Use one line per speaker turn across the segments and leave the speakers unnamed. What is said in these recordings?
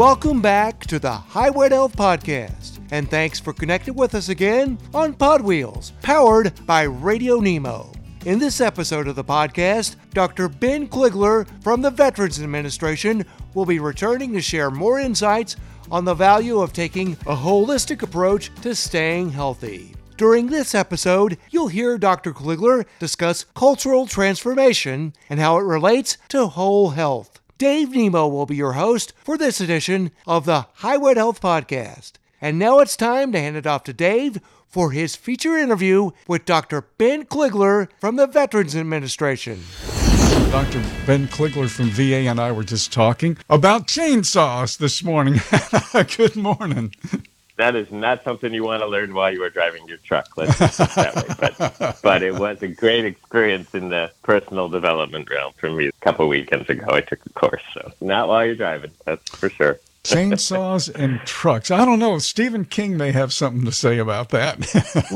Welcome back to the Highway Health Podcast, and thanks for connecting with us again on Pod Wheels, powered by Radio Nemo. In this episode of the podcast, Dr. Ben Kligler from the Veterans Administration will be returning to share more insights on the value of taking a holistic approach to staying healthy. During this episode, you'll hear Dr. Kligler discuss cultural transformation and how it relates to whole health. Dave Nemo will be your host for this edition of the Highway to Health Podcast. And now it's time to hand it off to Dave for his feature interview with Dr. Ben Kligler from the Veterans Administration.
Dr. Ben Kligler from VA and I were just talking about chainsaws this morning. Good morning
that is not something you want to learn while you are driving your truck. Let's put that way. But, but it was a great experience in the personal development realm for me. A couple weekends ago, I took a course. So not while you're driving, that's for sure
chainsaws and trucks. I don't know. Stephen King may have something to say about that.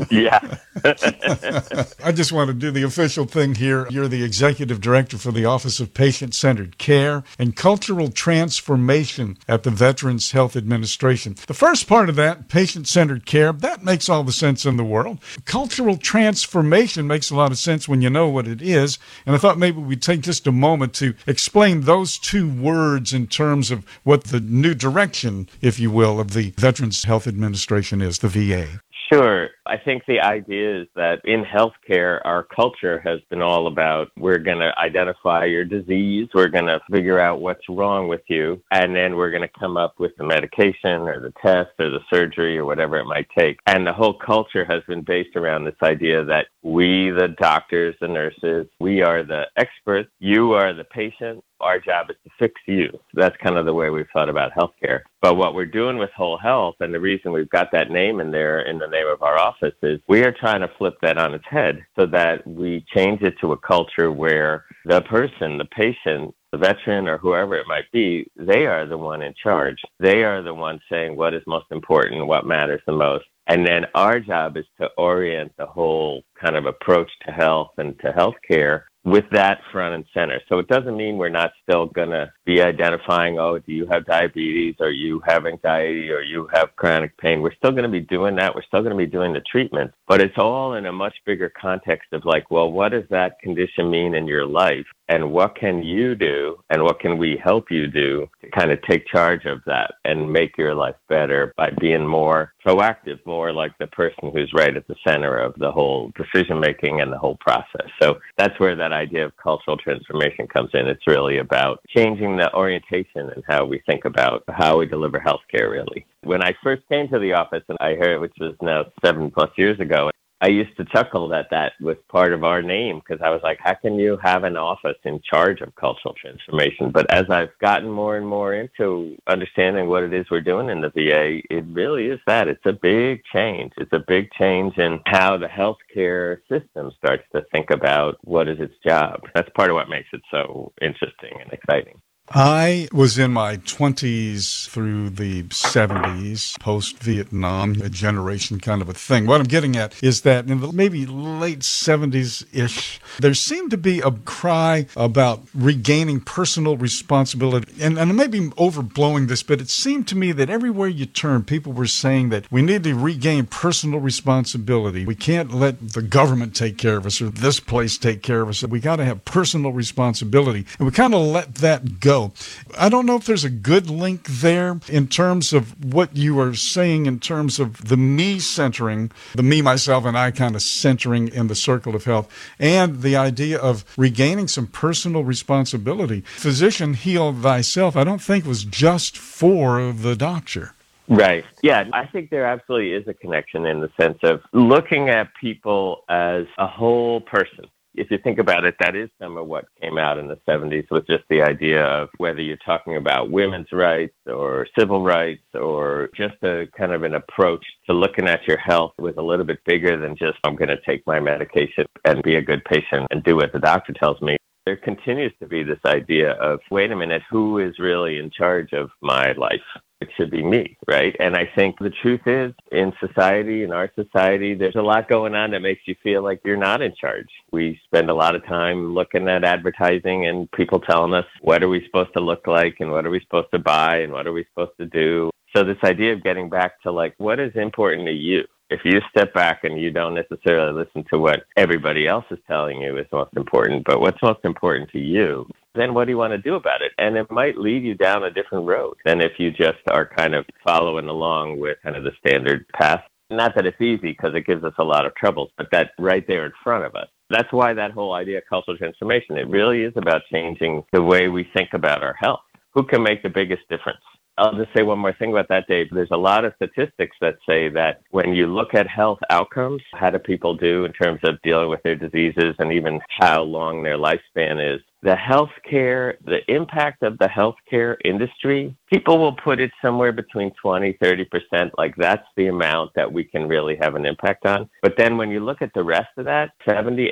yeah.
I just want to do the official thing here. You're the executive director for the Office of Patient Centered Care and Cultural Transformation at the Veterans Health Administration. The first part of that, patient centered care, that makes all the sense in the world. Cultural transformation makes a lot of sense when you know what it is. And I thought maybe we'd take just a moment to explain those two words in terms of what the new direction, if you will, of the Veterans Health Administration is, the VA?
Sure. I think the idea is that in healthcare, our culture has been all about we're going to identify your disease, we're going to figure out what's wrong with you, and then we're going to come up with the medication or the test or the surgery or whatever it might take. And the whole culture has been based around this idea that we, the doctors, the nurses, we are the experts, you are the patient, our job is to fix you. That's kind of the way we've thought about healthcare. But what we're doing with whole health, and the reason we've got that name in there in the name of our office, is we are trying to flip that on its head so that we change it to a culture where the person, the patient, the veteran, or whoever it might be, they are the one in charge. They are the one saying what is most important, what matters the most. And then our job is to orient the whole kind of approach to health and to healthcare with that front and center. So it doesn't mean we're not still going to be identifying, oh, do you have diabetes or you have anxiety or you have chronic pain? We're still going to be doing that. We're still going to be doing the treatment, but it's all in a much bigger context of like, well, what does that condition mean in your life? And what can you do and what can we help you do to kind of take charge of that and make your life better by being more proactive, more like the person who's right at the center of the whole decision making and the whole process. So that's where that idea of cultural transformation comes in. It's really about changing the orientation and how we think about how we deliver healthcare, really. When I first came to the office, and I heard, which was now seven plus years ago, I used to chuckle that that was part of our name because I was like, how can you have an office in charge of cultural transformation? But as I've gotten more and more into understanding what it is we're doing in the VA, it really is that. It's a big change. It's a big change in how the healthcare system starts to think about what is its job. That's part of what makes it so interesting and exciting.
I was in my 20s through the 70s, post Vietnam, a generation kind of a thing. What I'm getting at is that in the maybe late 70s ish, there seemed to be a cry about regaining personal responsibility. And, and I may be overblowing this, but it seemed to me that everywhere you turn, people were saying that we need to regain personal responsibility. We can't let the government take care of us or this place take care of us. We got to have personal responsibility. And we kind of let that go go. I don't know if there's a good link there in terms of what you are saying in terms of the me centering, the me, myself, and I kind of centering in the circle of health, and the idea of regaining some personal responsibility. Physician, heal thyself, I don't think was just for the doctor.
Right. Yeah, I think there absolutely is a connection in the sense of looking at people as a whole person if you think about it, that is some of what came out in the 70s with just the idea of whether you're talking about women's rights or civil rights or just a kind of an approach to looking at your health was a little bit bigger than just, I'm going to take my medication and be a good patient and do what the doctor tells me. There continues to be this idea of, wait a minute, who is really in charge of my life? It should be me, right? And I think the truth is, in society, in our society, there's a lot going on that makes you feel like you're not in charge. We spend a lot of time looking at advertising and people telling us what are we supposed to look like and what are we supposed to buy and what are we supposed to do. So this idea of getting back to like what is important to you if you step back and you don't necessarily listen to what everybody else is telling you is most important, but what's most important to you, then what do you want to do about it? And it might lead you down a different road than if you just are kind of following along with kind of the standard path. Not that it's easy because it gives us a lot of troubles, but that right there in front of us. That's why that whole idea of cultural transformation, it really is about changing the way we think about our health. Who can make the biggest difference? I'll just say one more thing about that, Dave. There's a lot of statistics that say that when you look at health outcomes, how do people do in terms of dealing with their diseases and even how long their lifespan is, the healthcare, the impact of the healthcare industry, people will put it somewhere between 20, 30%. Like that's the amount that we can really have an impact on. But then when you look at the rest of that, 70,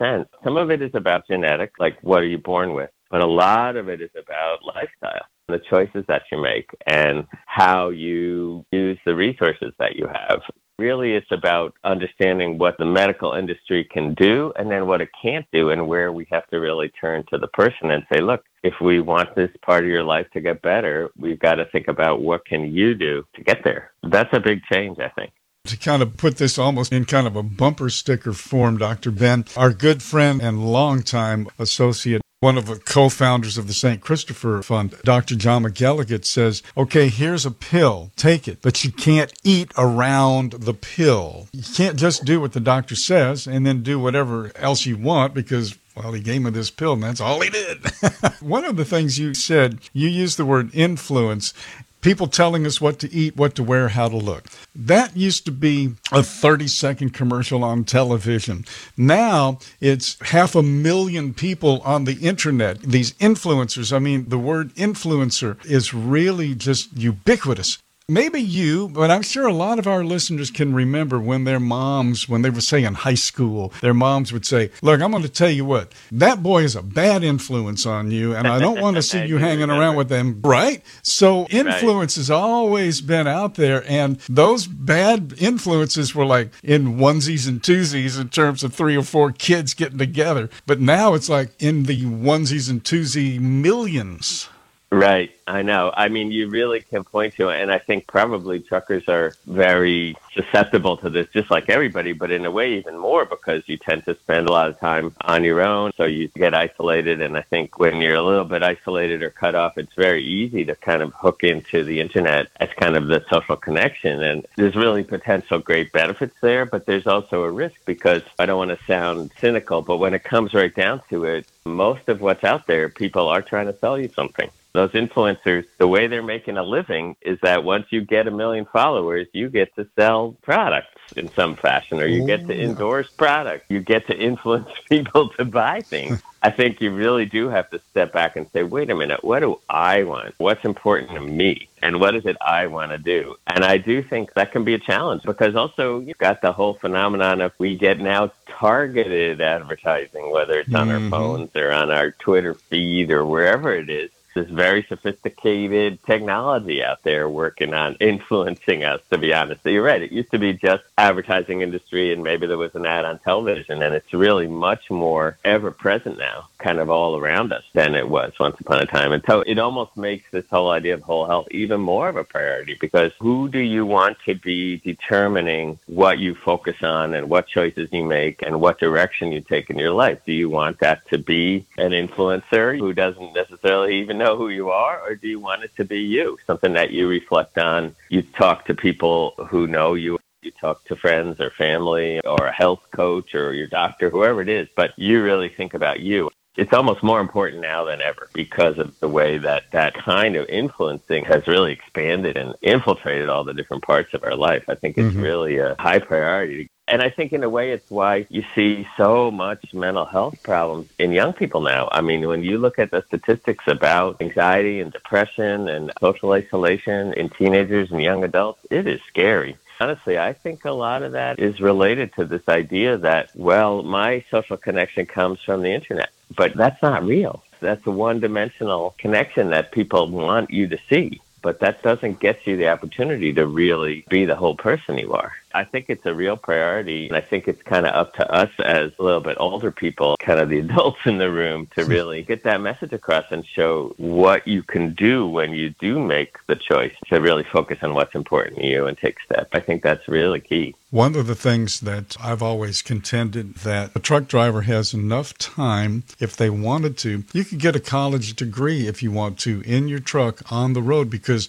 80%, some of it is about genetics, like what are you born with? But a lot of it is about lifestyle the choices that you make and how you use the resources that you have. Really, it's about understanding what the medical industry can do and then what it can't do, and where we have to really turn to the person and say, look, if we want this part of your life to get better, we've got to think about what can you do to get there. That's a big change, I think.
To kind of put this almost in kind of a bumper sticker form, Dr. Ben, our good friend and longtime associate one of the co-founders of the St. Christopher Fund, Dr. John McElligott says, okay, here's a pill, take it, but you can't eat around the pill. You can't just do what the doctor says and then do whatever else you want because well, he gave me this pill, and that's all he did. One of the things you said, you used the word influence, people telling us what to eat, what to wear, how to look. That used to be a 30 second commercial on television. Now it's half a million people on the internet, these influencers. I mean, the word influencer is really just ubiquitous. Maybe you, but I'm sure a lot of our listeners can remember when their moms, when they were say in high school, their moms would say, Look, I'm going to tell you what, that boy is a bad influence on you, and I don't want to see you hanging around with them, right? So influence right. has always been out there, and those bad influences were like in onesies and twosies in terms of three or four kids getting together. But now it's like in the onesies and twosie millions.
Right. I know. I mean, you really can point to it. And I think probably truckers are very susceptible to this, just like everybody, but in a way even more because you tend to spend a lot of time on your own. So you get isolated. And I think when you're a little bit isolated or cut off, it's very easy to kind of hook into the internet as kind of the social connection. And there's really potential great benefits there, but there's also a risk because I don't want to sound cynical, but when it comes right down to it, most of what's out there, people are trying to sell you something those influencers, the way they're making a living is that once you get a million followers, you get to sell products in some fashion, or you get to endorse products. You get to influence people to buy things. I think you really do have to step back and say, wait a minute, what do I want? What's important to me? And what is it I want to do? And I do think that can be a challenge because also you've got the whole phenomenon of we get now targeted advertising, whether it's on mm-hmm. our phones or on our Twitter feed or wherever it is this very sophisticated technology out there working on influencing us, to be honest. You're right. It used to be just advertising industry and maybe there was an ad on television and it's really much more ever present now, kind of all around us than it was once upon a time. And so it almost makes this whole idea of whole health even more of a priority because who do you want to be determining what you focus on and what choices you make and what direction you take in your life? Do you want that to be an influencer who doesn't necessarily even know who you are, or do you want it to be you? Something that you reflect on. You talk to people who know you. You talk to friends or family or a health coach or your doctor, whoever it is, but you really think about you. It's almost more important now than ever because of the way that that kind of influencing has really expanded and infiltrated all the different parts of our life. I think it's mm-hmm. really a high priority and I think in a way it's why you see so much mental health problems in young people now. I mean, when you look at the statistics about anxiety and depression and social isolation in teenagers and young adults, it is scary. Honestly, I think a lot of that is related to this idea that, well, my social connection comes from the internet, but that's not real. That's a one dimensional connection that people want you to see but that doesn't get you the opportunity to really be the whole person you are. I think it's a real priority. And I think it's kind of up to us as a little bit older people, kind of the adults in the room, to hmm. really get that message across and show what you can do when you do make the choice to really focus on what's important to you and take steps. I think that's really key.
One of the things that I've always contended that a truck driver has enough time if they wanted to. You could get a college degree if you want to in your truck on the road because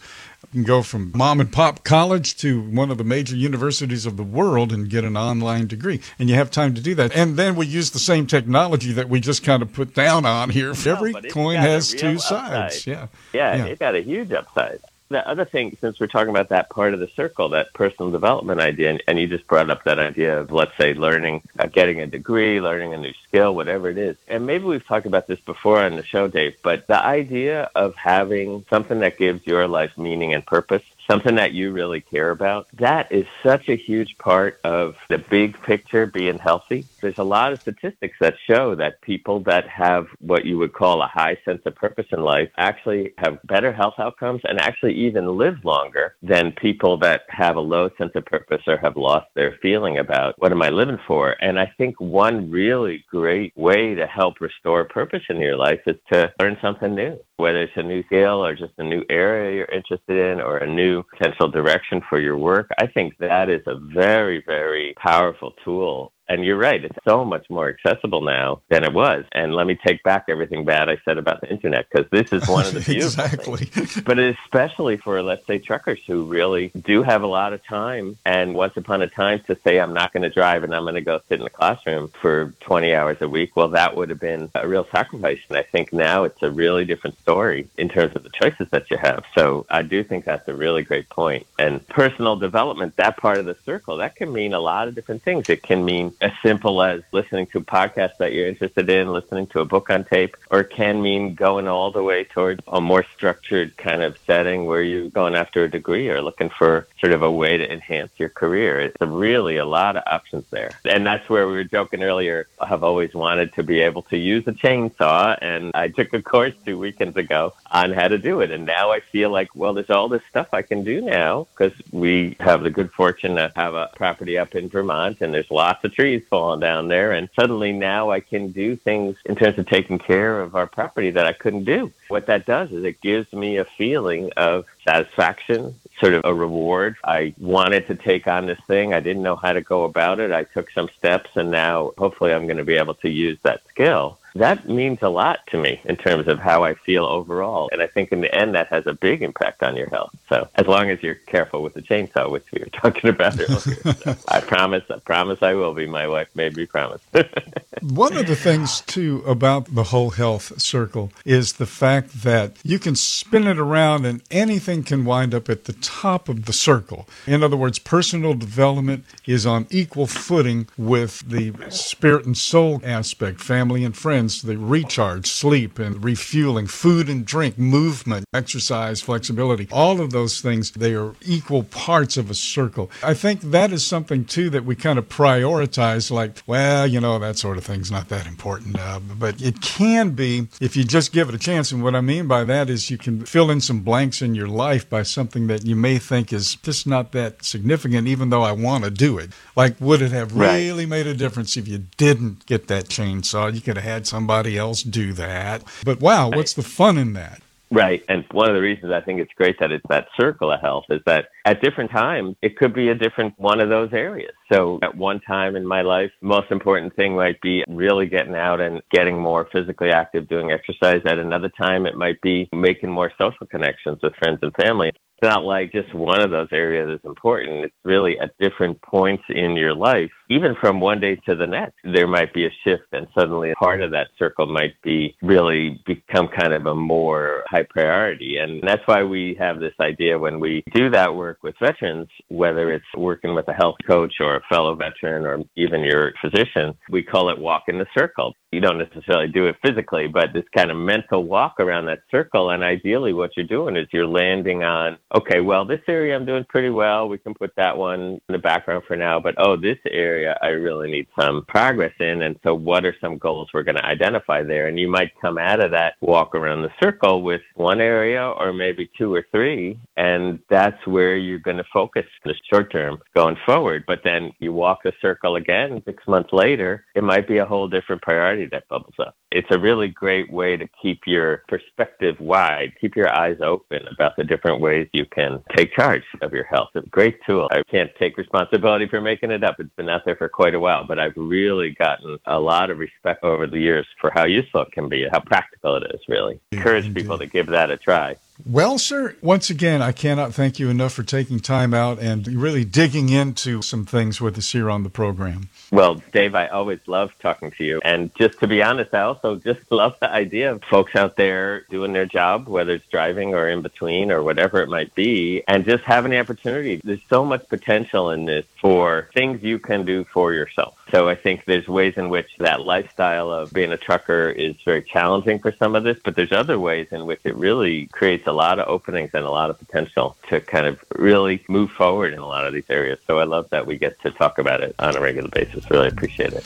you can go from mom and pop college to one of the major universities of the world and get an online degree. And you have time to do that. And then we use the same technology that we just kind of put down on here. No, Every coin has two
upside.
sides. Yeah.
yeah. Yeah, it got a huge upside the other thing, since we're talking about that part of the circle, that personal development idea, and, and you just brought up that idea of, let's say, learning, uh, getting a degree, learning a new skill, whatever it is. And maybe we've talked about this before on the show, Dave, but the idea of having something that gives your life meaning and purpose something that you really care about. That is such a huge part of the big picture being healthy. There's a lot of statistics that show that people that have what you would call a high sense of purpose in life actually have better health outcomes and actually even live longer than people that have a low sense of purpose or have lost their feeling about what am I living for. And I think one really great way to help restore purpose in your life is to learn something new whether it's a new skill or just a new area you're interested in or a new potential direction for your work, I think that is a very, very powerful tool and you're right, it's so much more accessible now than it was. And let me take back everything bad I said about the internet because this is one of the few.
exactly.
but especially for, let's say, truckers who really do have a lot of time. And once upon a time to say, I'm not going to drive and I'm going to go sit in the classroom for 20 hours a week, well, that would have been a real sacrifice. And I think now it's a really different story in terms of the choices that you have. So I do think that's a really great point. And personal development, that part of the circle, that can mean a lot of different things. It can mean as simple as listening to a podcast that you're interested in, listening to a book on tape, or it can mean going all the way towards a more structured kind of setting where you're going after a degree or looking for sort of a way to enhance your career. It's a really a lot of options there. And that's where we were joking earlier. I've always wanted to be able to use a chainsaw, and I took a course two weekends ago on how to do it. And now I feel like, well, there's all this stuff I can do now because we have the good fortune to have a property up in Vermont, and there's lots of trees trees falling down there. And suddenly now I can do things in terms of taking care of our property that I couldn't do. What that does is it gives me a feeling of satisfaction, sort of a reward. I wanted to take on this thing. I didn't know how to go about it. I took some steps and now hopefully I'm going to be able to use that skill that means a lot to me in terms of how I feel overall. And I think in the end, that has a big impact on your health. So as long as you're careful with the chainsaw, which we were talking about earlier, so I promise, I promise I will be. My wife made me promise.
One of the things, too, about the whole health circle is the fact that you can spin it around and anything can wind up at the top of the circle. In other words, personal development is on equal footing with the spirit and soul aspect, family and friends the recharge, sleep, and refueling, food and drink, movement, exercise, flexibility, all of those things, they are equal parts of a circle. I think that is something, too, that we kind of prioritize like, well, you know, that sort of thing's not that important. Uh, but it can be if you just give it a chance. And what I mean by that is you can fill in some blanks in your life by something that you may think is just not that significant, even though I want to do it. Like, would it have really made a difference if you didn't get that chainsaw? You could have had somebody else do that. But wow, what's the fun in that?
Right. And one of the reasons I think it's great that it's that circle of health is that at different times, it could be a different one of those areas. So at one time in my life, most important thing might be really getting out and getting more physically active, doing exercise. At another time, it might be making more social connections with friends and family it's not like just one of those areas is important. It's really at different points in your life, even from one day to the next, there might be a shift and suddenly a part of that circle might be really become kind of a more high priority. And that's why we have this idea when we do that work with veterans, whether it's working with a health coach or a fellow veteran or even your physician, we call it walk in the circle you don't necessarily do it physically, but this kind of mental walk around that circle. And ideally, what you're doing is you're landing on, okay, well, this area I'm doing pretty well. We can put that one in the background for now. But oh, this area, area I really need some progress in. And so, what are some goals we're going to identify there? And you might come out of that walk around the circle with one area or maybe two or three. And that's where you're going to focus in the short term going forward. But then you walk the circle again six months later, it might be a whole different priority that bubbles up. It's a really great way to keep your perspective wide, keep your eyes open about the different ways you can take charge of your health. It's a great tool. I can't take responsibility for making it up. It's been out there for quite a while, but I've really gotten a lot of respect over the years for how useful it can be, how practical it is, really. Encourage people to give that a try.
Well, sir, once again, I cannot thank you enough for taking time out and really digging into some things with us here on the program.
Well, Dave, I always love talking to you. And just to be honest, I also just love the idea of folks out there doing their job, whether it's driving or in between or whatever it might be, and just having the opportunity. There's so much potential in this for things you can do for yourself. So I think there's ways in which that lifestyle of being a trucker is very challenging for some of this, but there's other ways in which it really creates a lot of openings and a lot of potential to kind of really move forward in a lot of these areas. So I love that we get to talk about it on a regular basis. Really appreciate it.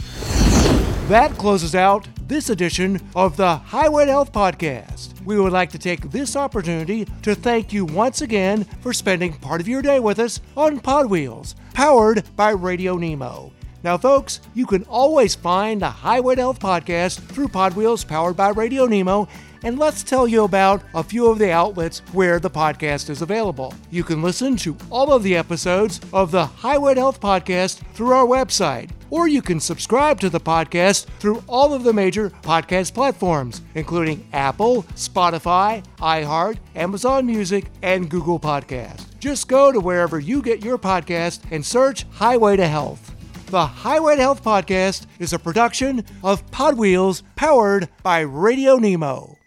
That closes out this edition of the Highway to Health Podcast. We would like to take this opportunity to thank you once again for spending part of your day with us on Pod Wheels, powered by Radio Nemo. Now, folks, you can always find the Highway to Health podcast through Pod Wheels, powered by Radio Nemo. And let's tell you about a few of the outlets where the podcast is available. You can listen to all of the episodes of the Highway to Health podcast through our website, or you can subscribe to the podcast through all of the major podcast platforms, including Apple, Spotify, iHeart, Amazon Music, and Google Podcast. Just go to wherever you get your podcast and search Highway to Health. The Highway to Health podcast is a production of Pod Wheels powered by Radio Nemo.